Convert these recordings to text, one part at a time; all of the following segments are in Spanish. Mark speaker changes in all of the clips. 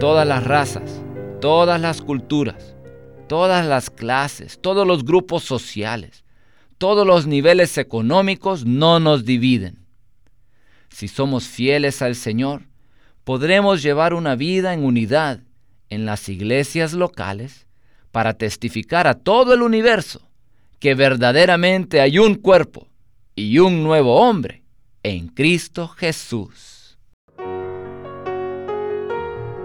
Speaker 1: todas las razas, todas las culturas, todas las clases, todos los grupos sociales, todos los niveles económicos no nos dividen. Si somos fieles al Señor, podremos llevar una vida en unidad en las iglesias locales para testificar a todo el universo que verdaderamente hay un cuerpo y un nuevo hombre en Cristo Jesús.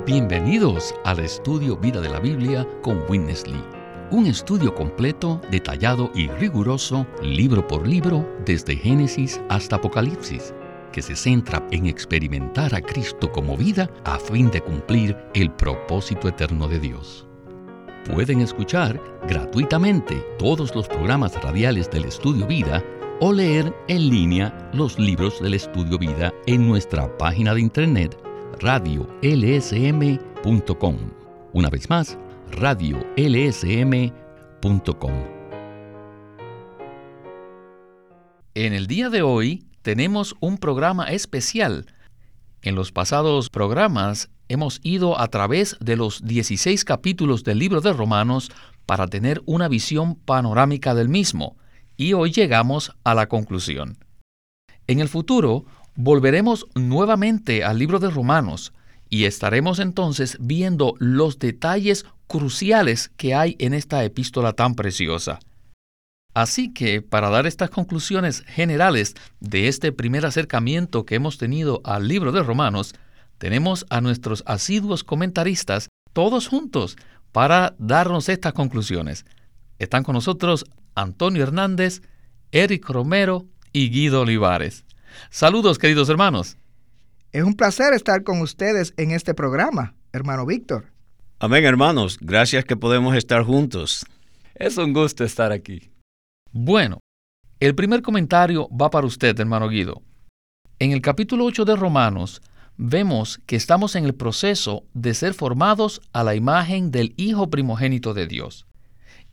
Speaker 2: Bienvenidos al estudio Vida de la Biblia con Winnesley. Un estudio completo, detallado y riguroso, libro por libro, desde Génesis hasta Apocalipsis, que se centra en experimentar a Cristo como vida a fin de cumplir el propósito eterno de Dios. Pueden escuchar gratuitamente todos los programas radiales del Estudio Vida o leer en línea los libros del Estudio Vida en nuestra página de internet radiolsm.com. Una vez más, radiolsm.com. En el día de hoy tenemos un programa especial. En los pasados programas hemos ido a través de los 16 capítulos del libro de Romanos para tener una visión panorámica del mismo, y hoy llegamos a la conclusión. En el futuro volveremos nuevamente al libro de Romanos y estaremos entonces viendo los detalles cruciales que hay en esta epístola tan preciosa. Así que, para dar estas conclusiones generales de este primer acercamiento que hemos tenido al libro de Romanos, tenemos a nuestros asiduos comentaristas todos juntos para darnos estas conclusiones. Están con nosotros Antonio Hernández, Eric Romero y Guido Olivares. Saludos, queridos hermanos.
Speaker 3: Es un placer estar con ustedes en este programa, hermano Víctor.
Speaker 4: Amén, hermanos. Gracias que podemos estar juntos.
Speaker 1: Es un gusto estar aquí.
Speaker 2: Bueno, el primer comentario va para usted, hermano Guido. En el capítulo 8 de Romanos, vemos que estamos en el proceso de ser formados a la imagen del Hijo primogénito de Dios.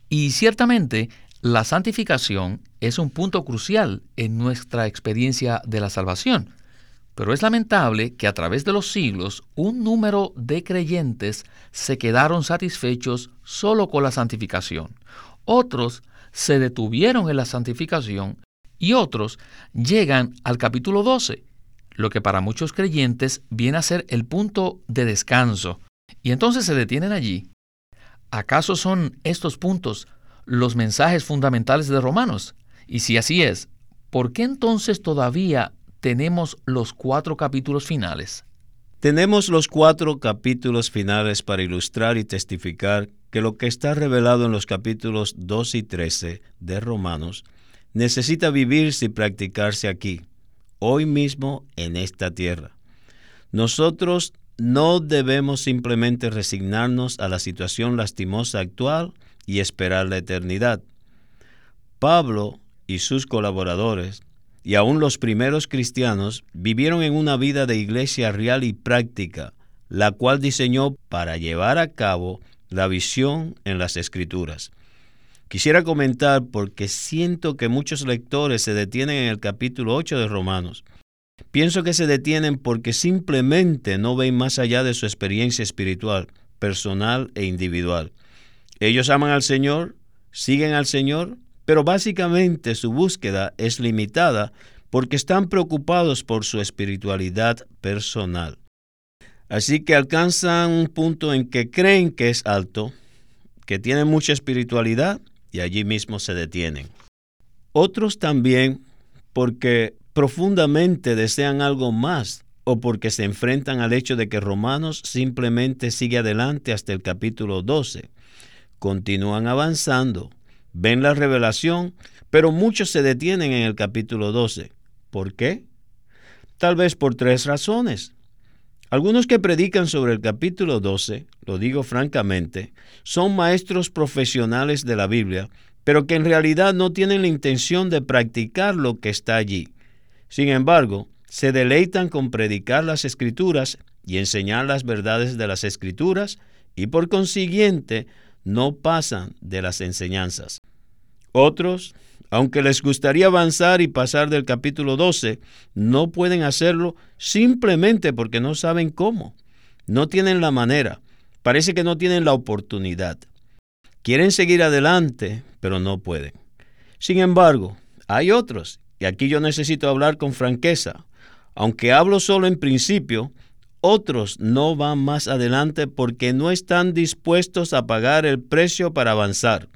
Speaker 2: Y ciertamente, la santificación es un punto crucial en nuestra experiencia de la salvación. Pero es lamentable que a través de los siglos un número de creyentes se quedaron satisfechos solo con la santificación. Otros se detuvieron en la santificación y otros llegan al capítulo 12, lo que para muchos creyentes viene a ser el punto de descanso, y entonces se detienen allí. ¿Acaso son estos puntos los mensajes fundamentales de Romanos? Y si así es, ¿por qué entonces todavía tenemos los cuatro capítulos finales?
Speaker 4: Tenemos los cuatro capítulos finales para ilustrar y testificar que lo que está revelado en los capítulos 2 y 13 de Romanos necesita vivirse y practicarse aquí hoy mismo en esta tierra. Nosotros no debemos simplemente resignarnos a la situación lastimosa actual y esperar la eternidad. Pablo y sus colaboradores, y aún los primeros cristianos, vivieron en una vida de iglesia real y práctica, la cual diseñó para llevar a cabo la visión en las escrituras. Quisiera comentar porque siento que muchos lectores se detienen en el capítulo 8 de Romanos. Pienso que se detienen porque simplemente no ven más allá de su experiencia espiritual, personal e individual. Ellos aman al Señor, siguen al Señor, pero básicamente su búsqueda es limitada porque están preocupados por su espiritualidad personal. Así que alcanzan un punto en que creen que es alto, que tienen mucha espiritualidad, y allí mismo se detienen. Otros también porque profundamente desean algo más o porque se enfrentan al hecho de que Romanos simplemente sigue adelante hasta el capítulo 12. Continúan avanzando, ven la revelación, pero muchos se detienen en el capítulo 12. ¿Por qué? Tal vez por tres razones. Algunos que predican sobre el capítulo 12, lo digo francamente, son maestros profesionales de la Biblia, pero que en realidad no tienen la intención de practicar lo que está allí. Sin embargo, se deleitan con predicar las escrituras y enseñar las verdades de las escrituras y por consiguiente no pasan de las enseñanzas. Otros aunque les gustaría avanzar y pasar del capítulo 12, no pueden hacerlo simplemente porque no saben cómo. no tienen la manera, parece que no tienen la oportunidad. Quieren seguir adelante, pero no pueden. Sin embargo, hay otros, y aquí yo necesito hablar con franqueza. Aunque hablo solo en principio, otros no van más adelante porque no están dispuestos a pagar el precio para avanzar.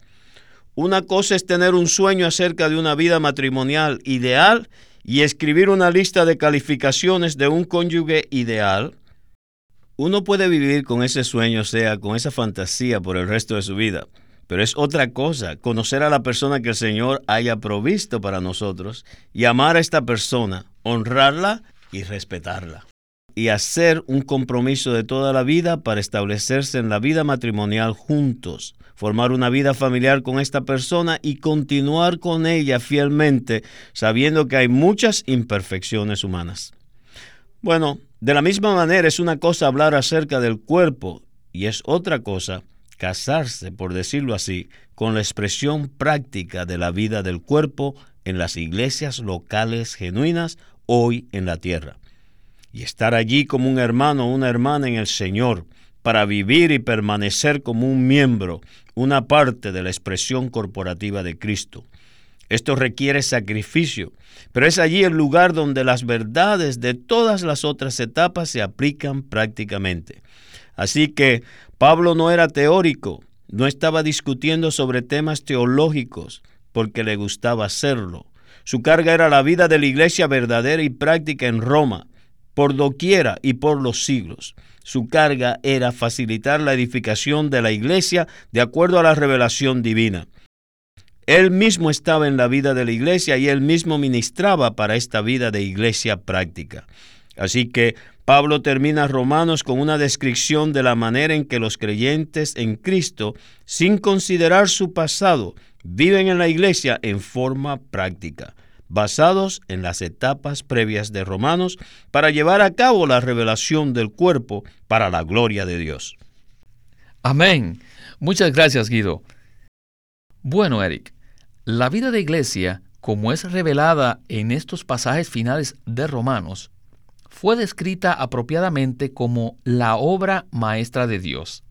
Speaker 4: Una cosa es tener un sueño acerca de una vida matrimonial ideal y escribir una lista de calificaciones de un cónyuge ideal. Uno puede vivir con ese sueño, o sea, con esa fantasía por el resto de su vida, pero es otra cosa conocer a la persona que el Señor haya provisto para nosotros y amar a esta persona, honrarla y respetarla. Y hacer un compromiso de toda la vida para establecerse en la vida matrimonial juntos formar una vida familiar con esta persona y continuar con ella fielmente, sabiendo que hay muchas imperfecciones humanas. Bueno, de la misma manera es una cosa hablar acerca del cuerpo y es otra cosa casarse, por decirlo así, con la expresión práctica de la vida del cuerpo en las iglesias locales genuinas hoy en la tierra. Y estar allí como un hermano o una hermana en el Señor, para vivir y permanecer como un miembro, una parte de la expresión corporativa de Cristo. Esto requiere sacrificio, pero es allí el lugar donde las verdades de todas las otras etapas se aplican prácticamente. Así que Pablo no era teórico, no estaba discutiendo sobre temas teológicos, porque le gustaba hacerlo. Su carga era la vida de la iglesia verdadera y práctica en Roma, por doquiera y por los siglos. Su carga era facilitar la edificación de la iglesia de acuerdo a la revelación divina. Él mismo estaba en la vida de la iglesia y él mismo ministraba para esta vida de iglesia práctica. Así que Pablo termina Romanos con una descripción de la manera en que los creyentes en Cristo, sin considerar su pasado, viven en la iglesia en forma práctica basados en las etapas previas de Romanos para llevar a cabo la revelación del cuerpo para la gloria de Dios.
Speaker 2: Amén. Muchas gracias, Guido. Bueno, Eric, la vida de iglesia, como es revelada en estos pasajes finales de Romanos, fue descrita apropiadamente como la obra maestra de Dios.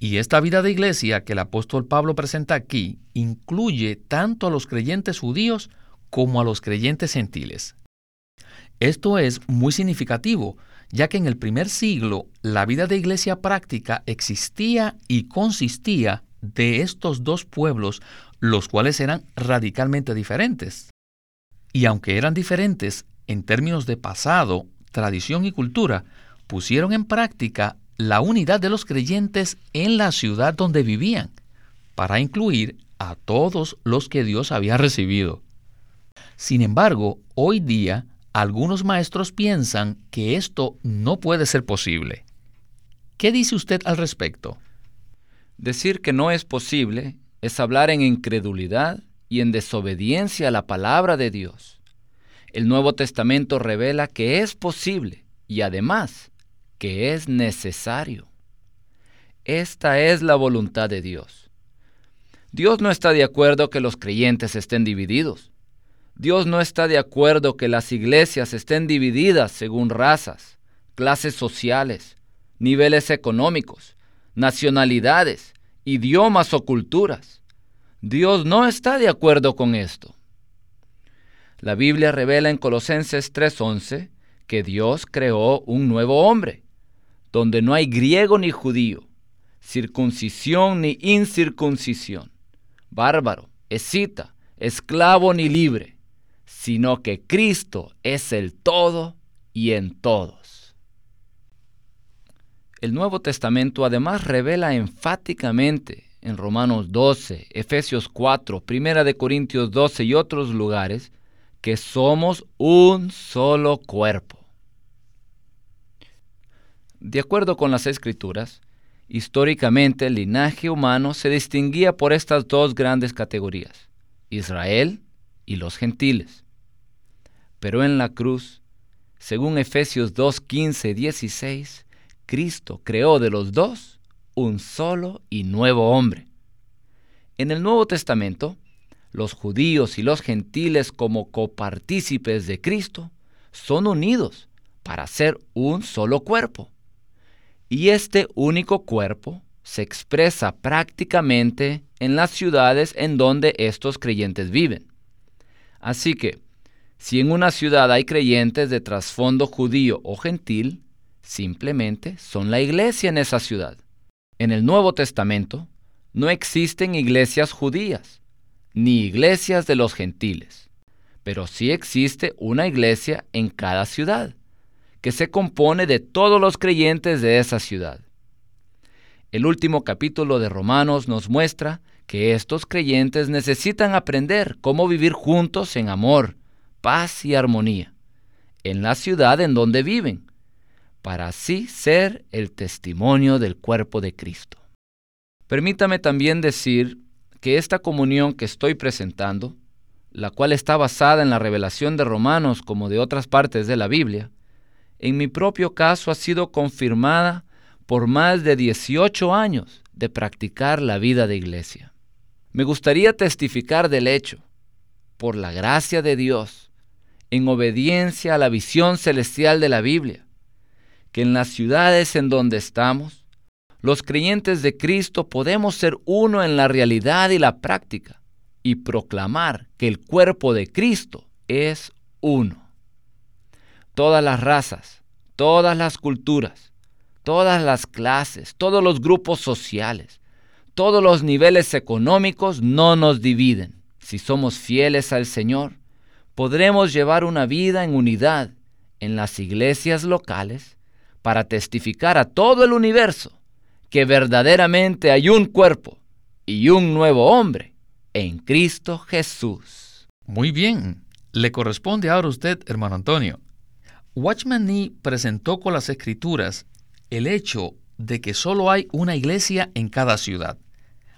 Speaker 2: Y esta vida de iglesia que el apóstol Pablo presenta aquí incluye tanto a los creyentes judíos como a los creyentes gentiles. Esto es muy significativo, ya que en el primer siglo la vida de iglesia práctica existía y consistía de estos dos pueblos, los cuales eran radicalmente diferentes. Y aunque eran diferentes en términos de pasado, tradición y cultura, pusieron en práctica la unidad de los creyentes en la ciudad donde vivían, para incluir a todos los que Dios había recibido. Sin embargo, hoy día algunos maestros piensan que esto no puede ser posible. ¿Qué dice usted al respecto?
Speaker 1: Decir que no es posible es hablar en incredulidad y en desobediencia a la palabra de Dios. El Nuevo Testamento revela que es posible y además que es necesario. Esta es la voluntad de Dios. Dios no está de acuerdo que los creyentes estén divididos. Dios no está de acuerdo que las iglesias estén divididas según razas, clases sociales, niveles económicos, nacionalidades, idiomas o culturas. Dios no está de acuerdo con esto. La Biblia revela en Colosenses 3:11 que Dios creó un nuevo hombre, donde no hay griego ni judío, circuncisión ni incircuncisión, bárbaro, escita, esclavo ni libre sino que Cristo es el todo y en todos. El Nuevo Testamento además revela enfáticamente en Romanos 12, Efesios 4, Primera de Corintios 12 y otros lugares que somos un solo cuerpo. De acuerdo con las escrituras, históricamente el linaje humano se distinguía por estas dos grandes categorías, Israel y los gentiles. Pero en la cruz, según Efesios 2, 15, 16, Cristo creó de los dos un solo y nuevo hombre. En el Nuevo Testamento, los judíos y los gentiles como copartícipes de Cristo son unidos para ser un solo cuerpo. Y este único cuerpo se expresa prácticamente en las ciudades en donde estos creyentes viven. Así que, si en una ciudad hay creyentes de trasfondo judío o gentil, simplemente son la iglesia en esa ciudad. En el Nuevo Testamento no existen iglesias judías, ni iglesias de los gentiles, pero sí existe una iglesia en cada ciudad, que se compone de todos los creyentes de esa ciudad. El último capítulo de Romanos nos muestra que estos creyentes necesitan aprender cómo vivir juntos en amor, paz y armonía, en la ciudad en donde viven, para así ser el testimonio del cuerpo de Cristo. Permítame también decir que esta comunión que estoy presentando, la cual está basada en la revelación de Romanos como de otras partes de la Biblia, en mi propio caso ha sido confirmada por más de 18 años de practicar la vida de iglesia. Me gustaría testificar del hecho, por la gracia de Dios, en obediencia a la visión celestial de la Biblia, que en las ciudades en donde estamos, los creyentes de Cristo podemos ser uno en la realidad y la práctica y proclamar que el cuerpo de Cristo es uno. Todas las razas, todas las culturas, todas las clases, todos los grupos sociales, todos los niveles económicos no nos dividen. Si somos fieles al Señor, podremos llevar una vida en unidad en las iglesias locales para testificar a todo el universo que verdaderamente hay un cuerpo y un nuevo hombre en Cristo Jesús.
Speaker 2: Muy bien, le corresponde ahora a usted, hermano Antonio. Watchman Nee presentó con las escrituras el hecho de que solo hay una iglesia en cada ciudad.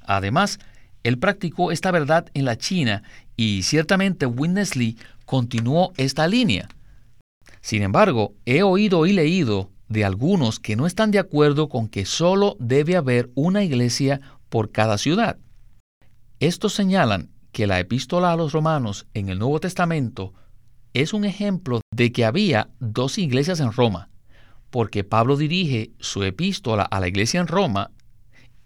Speaker 2: Además, él practicó esta verdad en la China y ciertamente Witness Lee continuó esta línea. Sin embargo, he oído y leído de algunos que no están de acuerdo con que solo debe haber una iglesia por cada ciudad. Estos señalan que la epístola a los romanos en el Nuevo Testamento es un ejemplo de que había dos iglesias en Roma, porque Pablo dirige su epístola a la iglesia en Roma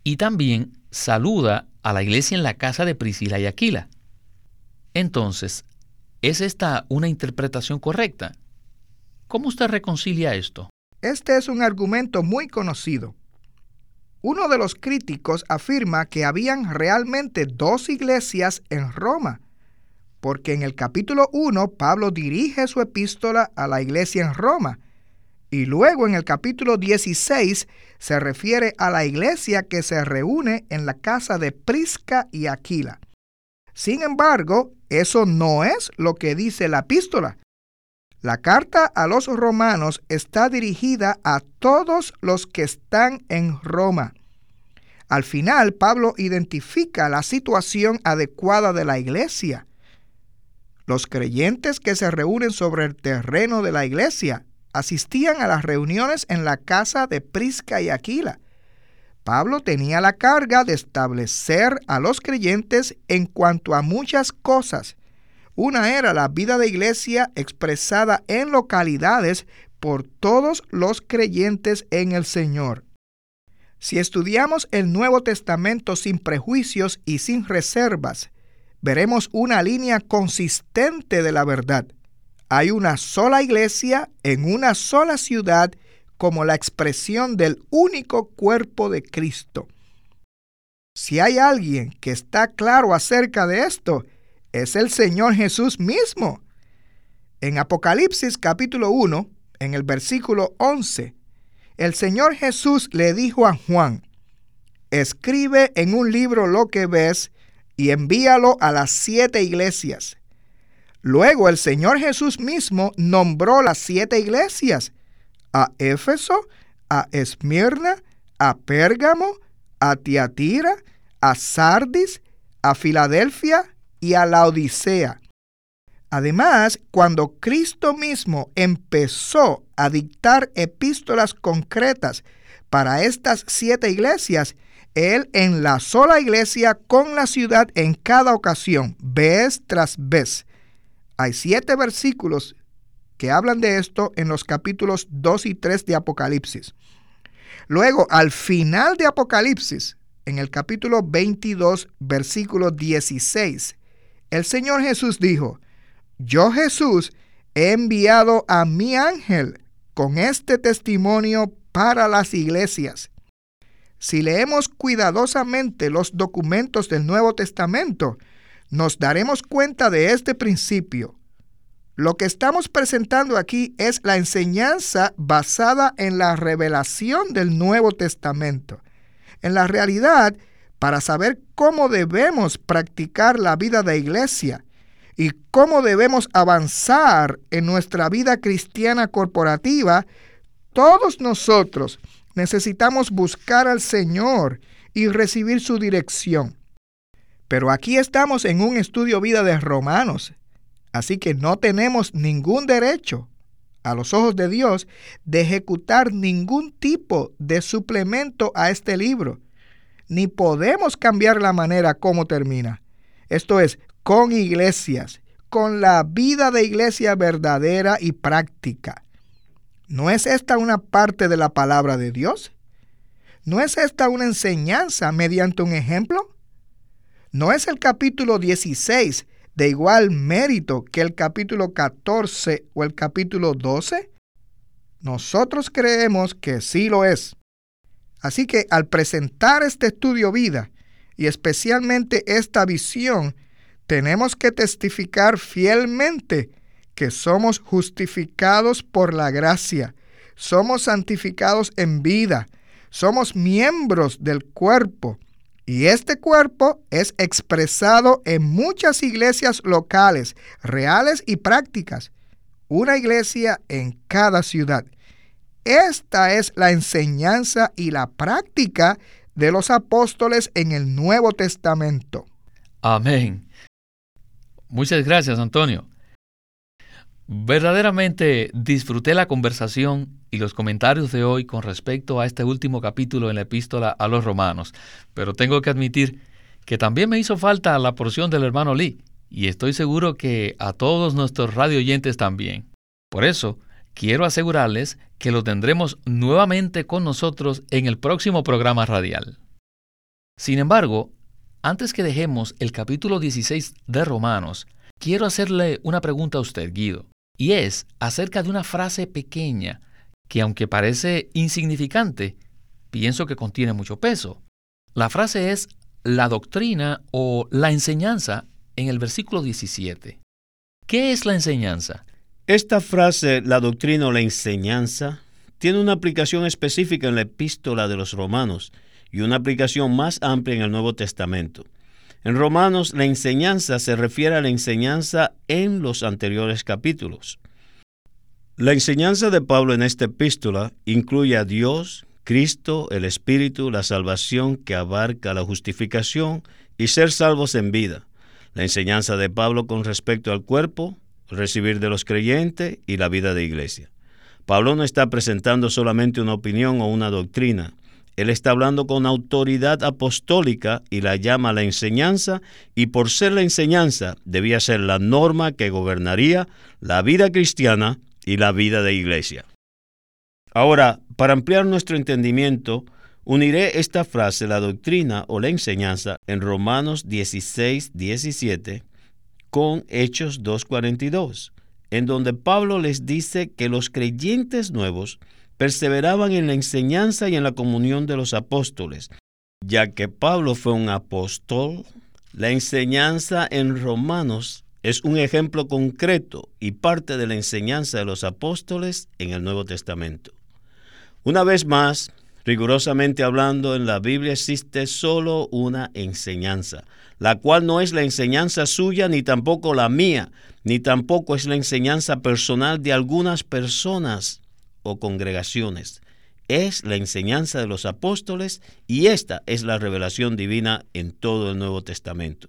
Speaker 2: y también saluda a la iglesia en la casa de Priscila y Aquila. Entonces, ¿es esta una interpretación correcta? ¿Cómo usted reconcilia esto?
Speaker 3: Este es un argumento muy conocido. Uno de los críticos afirma que habían realmente dos iglesias en Roma, porque en el capítulo 1 Pablo dirige su epístola a la iglesia en Roma, y luego en el capítulo 16 se refiere a la iglesia que se reúne en la casa de Prisca y Aquila. Sin embargo, eso no es lo que dice la epístola, la carta a los romanos está dirigida a todos los que están en Roma. Al final, Pablo identifica la situación adecuada de la iglesia. Los creyentes que se reúnen sobre el terreno de la iglesia asistían a las reuniones en la casa de Prisca y Aquila. Pablo tenía la carga de establecer a los creyentes en cuanto a muchas cosas una era la vida de iglesia expresada en localidades por todos los creyentes en el Señor. Si estudiamos el Nuevo Testamento sin prejuicios y sin reservas, veremos una línea consistente de la verdad. Hay una sola iglesia en una sola ciudad como la expresión del único cuerpo de Cristo. Si hay alguien que está claro acerca de esto, es el Señor Jesús mismo. En Apocalipsis capítulo 1, en el versículo 11, el Señor Jesús le dijo a Juan, escribe en un libro lo que ves y envíalo a las siete iglesias. Luego el Señor Jesús mismo nombró las siete iglesias, a Éfeso, a Esmirna, a Pérgamo, a Tiatira, a Sardis, a Filadelfia y a la Odisea. Además, cuando Cristo mismo empezó a dictar epístolas concretas para estas siete iglesias, Él enlazó la iglesia con la ciudad en cada ocasión, vez tras vez. Hay siete versículos que hablan de esto en los capítulos 2 y 3 de Apocalipsis. Luego, al final de Apocalipsis, en el capítulo 22, versículo 16, el Señor Jesús dijo, yo Jesús he enviado a mi ángel con este testimonio para las iglesias. Si leemos cuidadosamente los documentos del Nuevo Testamento, nos daremos cuenta de este principio. Lo que estamos presentando aquí es la enseñanza basada en la revelación del Nuevo Testamento. En la realidad, para saber cómo debemos practicar la vida de iglesia y cómo debemos avanzar en nuestra vida cristiana corporativa, todos nosotros necesitamos buscar al Señor y recibir su dirección. Pero aquí estamos en un estudio vida de Romanos, así que no tenemos ningún derecho a los ojos de Dios de ejecutar ningún tipo de suplemento a este libro, ni podemos cambiar la manera como termina. Esto es, con iglesias, con la vida de iglesia verdadera y práctica. ¿No es esta una parte de la palabra de Dios? ¿No es esta una enseñanza mediante un ejemplo? ¿No es el capítulo 16 de igual mérito que el capítulo 14 o el capítulo 12? Nosotros creemos que sí lo es. Así que al presentar este estudio vida, y especialmente esta visión, tenemos que testificar fielmente que somos justificados por la gracia, somos santificados en vida, somos miembros del cuerpo y este cuerpo es expresado en muchas iglesias locales, reales y prácticas, una iglesia en cada ciudad. Esta es la enseñanza y la práctica de los apóstoles en el Nuevo Testamento.
Speaker 2: Amén. Muchas gracias, Antonio. Verdaderamente disfruté la conversación y los comentarios de hoy con respecto a este último capítulo en la epístola a los romanos, pero tengo que admitir que también me hizo falta la porción del hermano Lee, y estoy seguro que a todos nuestros radio oyentes también. Por eso, quiero asegurarles que lo tendremos nuevamente con nosotros en el próximo programa radial. Sin embargo, antes que dejemos el capítulo 16 de Romanos, quiero hacerle una pregunta a usted, Guido y es acerca de una frase pequeña que aunque parece insignificante, pienso que contiene mucho peso. La frase es la doctrina o la enseñanza en el versículo 17. ¿Qué es la enseñanza?
Speaker 4: Esta frase, la doctrina o la enseñanza, tiene una aplicación específica en la epístola de los romanos y una aplicación más amplia en el Nuevo Testamento. En Romanos la enseñanza se refiere a la enseñanza en los anteriores capítulos. La enseñanza de Pablo en esta epístola incluye a Dios, Cristo, el Espíritu, la salvación que abarca la justificación y ser salvos en vida. La enseñanza de Pablo con respecto al cuerpo, recibir de los creyentes y la vida de iglesia. Pablo no está presentando solamente una opinión o una doctrina, él está hablando con autoridad apostólica y la llama la enseñanza, y por ser la enseñanza debía ser la norma que gobernaría la vida cristiana y la vida de iglesia. Ahora, para ampliar nuestro entendimiento, uniré esta frase, la doctrina o la enseñanza, en Romanos 16, 17, con Hechos 2.42, en donde Pablo les dice que los creyentes nuevos perseveraban en la enseñanza y en la comunión de los apóstoles. Ya que Pablo fue un apóstol, la enseñanza en Romanos es un ejemplo concreto y parte de la enseñanza de los apóstoles en el Nuevo Testamento. Una vez más, rigurosamente hablando, en la Biblia existe solo una enseñanza, la cual no es la enseñanza suya ni tampoco la mía, ni tampoco es la enseñanza personal de algunas personas o congregaciones. Es la enseñanza de los apóstoles y esta es la revelación divina en todo el Nuevo Testamento.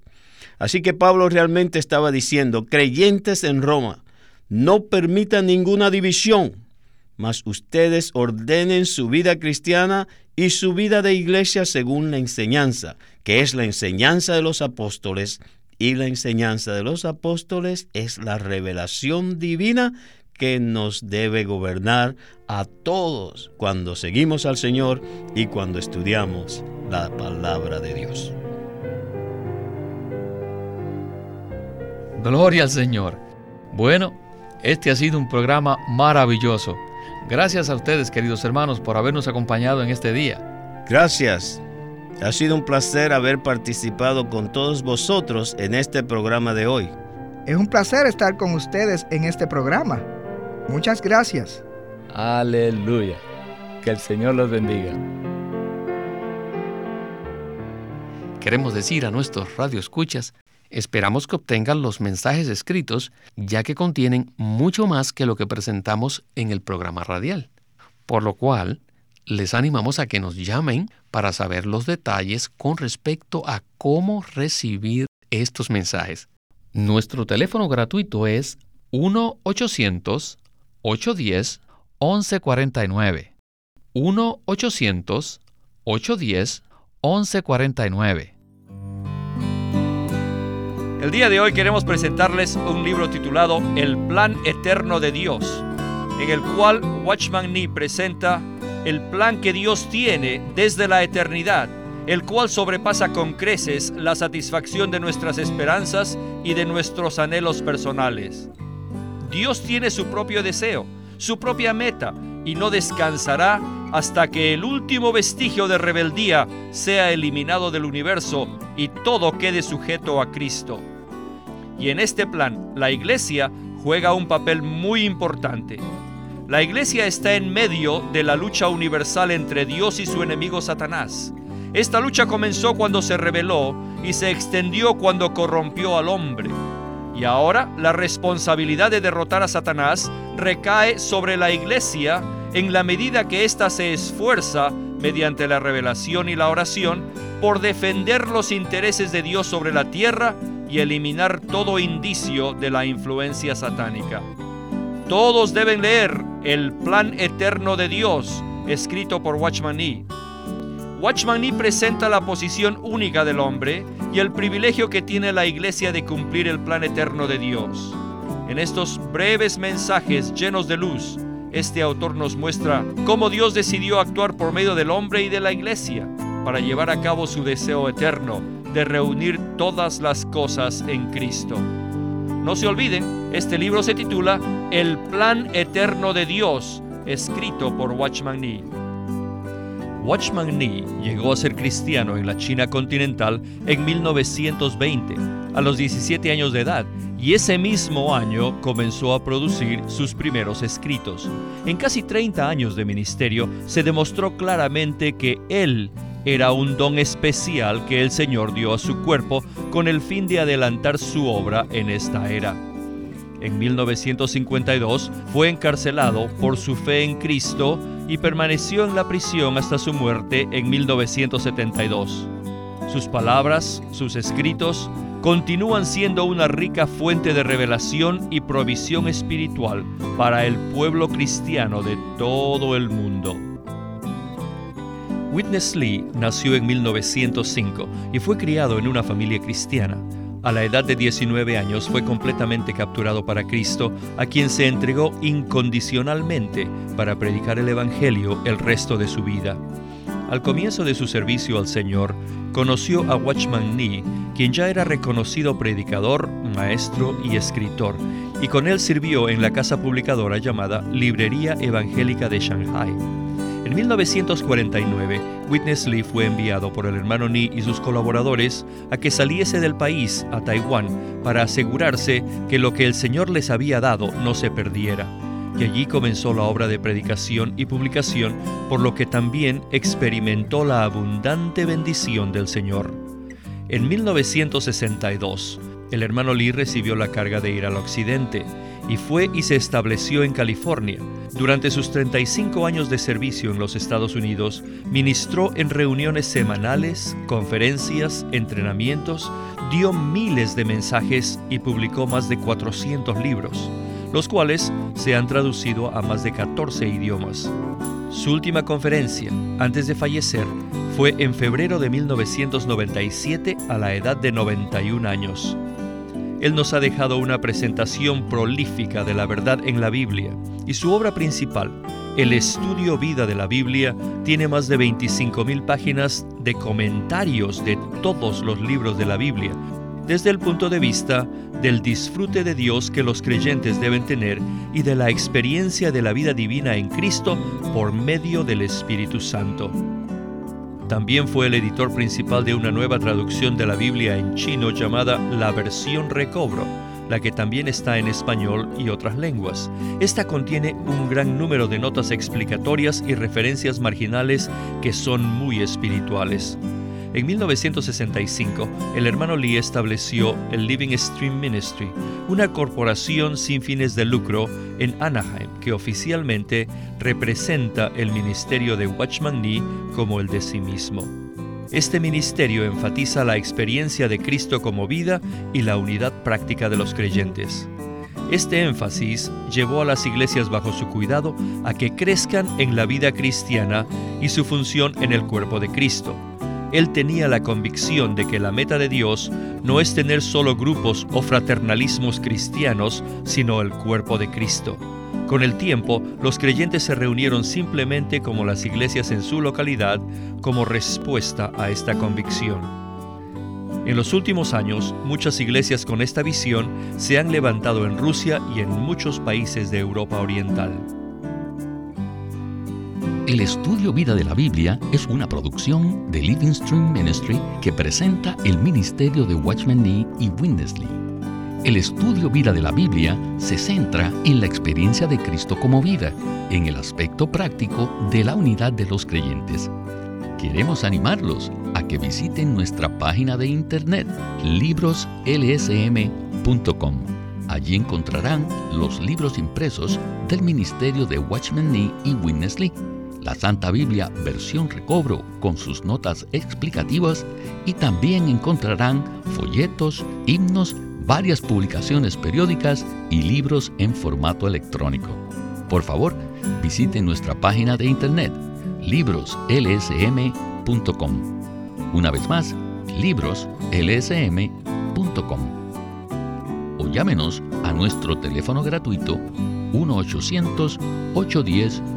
Speaker 4: Así que Pablo realmente estaba diciendo, creyentes en Roma, no permitan ninguna división, mas ustedes ordenen su vida cristiana y su vida de iglesia según la enseñanza, que es la enseñanza de los apóstoles, y la enseñanza de los apóstoles es la revelación divina que nos debe gobernar a todos cuando seguimos al Señor y cuando estudiamos la palabra de Dios.
Speaker 2: Gloria al Señor. Bueno, este ha sido un programa maravilloso. Gracias a ustedes, queridos hermanos, por habernos acompañado en este día.
Speaker 4: Gracias. Ha sido un placer haber participado con todos vosotros en este programa de hoy.
Speaker 3: Es un placer estar con ustedes en este programa. Muchas gracias.
Speaker 1: Aleluya. Que el Señor los bendiga.
Speaker 2: Queremos decir a nuestros radioescuchas, esperamos que obtengan los mensajes escritos, ya que contienen mucho más que lo que presentamos en el programa radial. Por lo cual, les animamos a que nos llamen para saber los detalles con respecto a cómo recibir estos mensajes. Nuestro teléfono gratuito es 1-800-810-1149. 1-800-810-1149.
Speaker 5: El día de hoy queremos presentarles un libro titulado El Plan Eterno de Dios, en el cual Watchman Nee presenta el plan que Dios tiene desde la eternidad, el cual sobrepasa con creces la satisfacción de nuestras esperanzas y de nuestros anhelos personales. Dios tiene su propio deseo, su propia meta, y no descansará hasta que el último vestigio de rebeldía sea eliminado del universo y todo quede sujeto a Cristo. Y en este plan, la iglesia juega un papel muy importante. La iglesia está en medio de la lucha universal entre Dios y su enemigo Satanás. Esta lucha comenzó cuando se rebeló y se extendió cuando corrompió al hombre. Y ahora la responsabilidad de derrotar a Satanás recae sobre la iglesia en la medida que ésta se esfuerza, mediante la revelación y la oración, por defender los intereses de Dios sobre la tierra y eliminar todo indicio de la influencia satánica. Todos deben leer El Plan Eterno de Dios, escrito por Watchman Nee. Watchman Nee presenta la posición única del hombre y el privilegio que tiene la iglesia de cumplir el plan eterno de Dios. En estos breves mensajes llenos de luz, este autor nos muestra cómo Dios decidió actuar por medio del hombre y de la iglesia para llevar a cabo su deseo eterno de reunir todas las cosas en Cristo. No se olviden, este libro se titula El Plan Eterno de Dios, escrito por Watchman Nee. Watchman Nee llegó a ser cristiano en la China continental en 1920, a los 17 años de edad, y ese mismo año comenzó a producir sus primeros escritos. En casi 30 años de ministerio se demostró claramente que él era un don especial que el Señor dio a su cuerpo con el fin de adelantar su obra en esta era. En 1952 fue encarcelado por su fe en Cristo y permaneció en la prisión hasta su muerte en 1972. Sus palabras, sus escritos, continúan siendo una rica fuente de revelación y provisión espiritual para el pueblo cristiano de todo el mundo. Witness Lee nació en 1905 y fue criado en una familia cristiana. A la edad de 19 años fue completamente capturado para Cristo, a quien se entregó incondicionalmente para predicar el Evangelio el resto de su vida. Al comienzo de su servicio al Señor, conoció a Watchman Nee, quien ya era reconocido predicador, maestro y escritor, y con él sirvió en la casa publicadora llamada Librería Evangélica de Shanghai. En 1949, Witness Lee fue enviado por el hermano Nee y sus colaboradores a que saliese del país a Taiwán para asegurarse que lo que el Señor les había dado no se perdiera. Y allí comenzó la obra de predicación y publicación, por lo que también experimentó la abundante bendición del Señor. En 1962, el hermano Lee recibió la carga de ir al occidente y fue y se estableció en California. Durante sus 35 años de servicio en los Estados Unidos, ministró en reuniones semanales, conferencias, entrenamientos, dio miles de mensajes y publicó más de 400 libros, los cuales se han traducido a más de 14 idiomas. Su última conferencia, antes de fallecer, fue en febrero de 1997 a la edad de 91 años. Él nos ha dejado una presentación prolífica de la verdad en la Biblia y su obra principal, el estudio vida de la Biblia, tiene más de 25.000 páginas de comentarios de todos los libros de la Biblia, desde el punto de vista del disfrute de Dios que los creyentes deben tener y de la experiencia de la vida divina en Cristo por medio del Espíritu Santo. También fue el editor principal de una nueva traducción de la Biblia en chino llamada La Versión Recobro, la que también está en español y otras lenguas. Esta contiene un gran número de notas explicatorias y referencias marginales que son muy espirituales. En 1965, el hermano Lee estableció el Living Stream Ministry, una corporación sin fines de lucro en Anaheim que oficialmente representa el ministerio de Watchman Nee como el de sí mismo. Este ministerio enfatiza la experiencia de Cristo como vida y la unidad práctica de los creyentes. Este énfasis llevó a las iglesias bajo su cuidado a que crezcan en la vida cristiana y su función en el cuerpo de Cristo él tenía la convicción de que la meta de Dios no es tener solo grupos o fraternalismos cristianos, sino el cuerpo de Cristo. Con el tiempo, los creyentes se reunieron simplemente como las iglesias en su localidad como respuesta a esta convicción. En los últimos años, muchas iglesias con esta visión se han levantado en Rusia y en muchos países de Europa Oriental.
Speaker 6: El estudio Vida de la Biblia es una producción de Living Stream Ministry que presenta el ministerio de Watchman Nee y Winnesley. El estudio Vida de la Biblia se centra en la experiencia de Cristo como vida, en el aspecto práctico de la unidad de los creyentes. Queremos animarlos a que visiten nuestra página de internet libroslsm.com. Allí encontrarán los libros impresos del ministerio de Watchman Nee y Winnesley la Santa Biblia versión recobro con sus notas explicativas y también encontrarán folletos, himnos, varias publicaciones periódicas y libros en formato electrónico. Por favor, visiten nuestra página de internet libroslsm.com. Una vez más, libroslsm.com. O llámenos a nuestro teléfono gratuito 1 800 810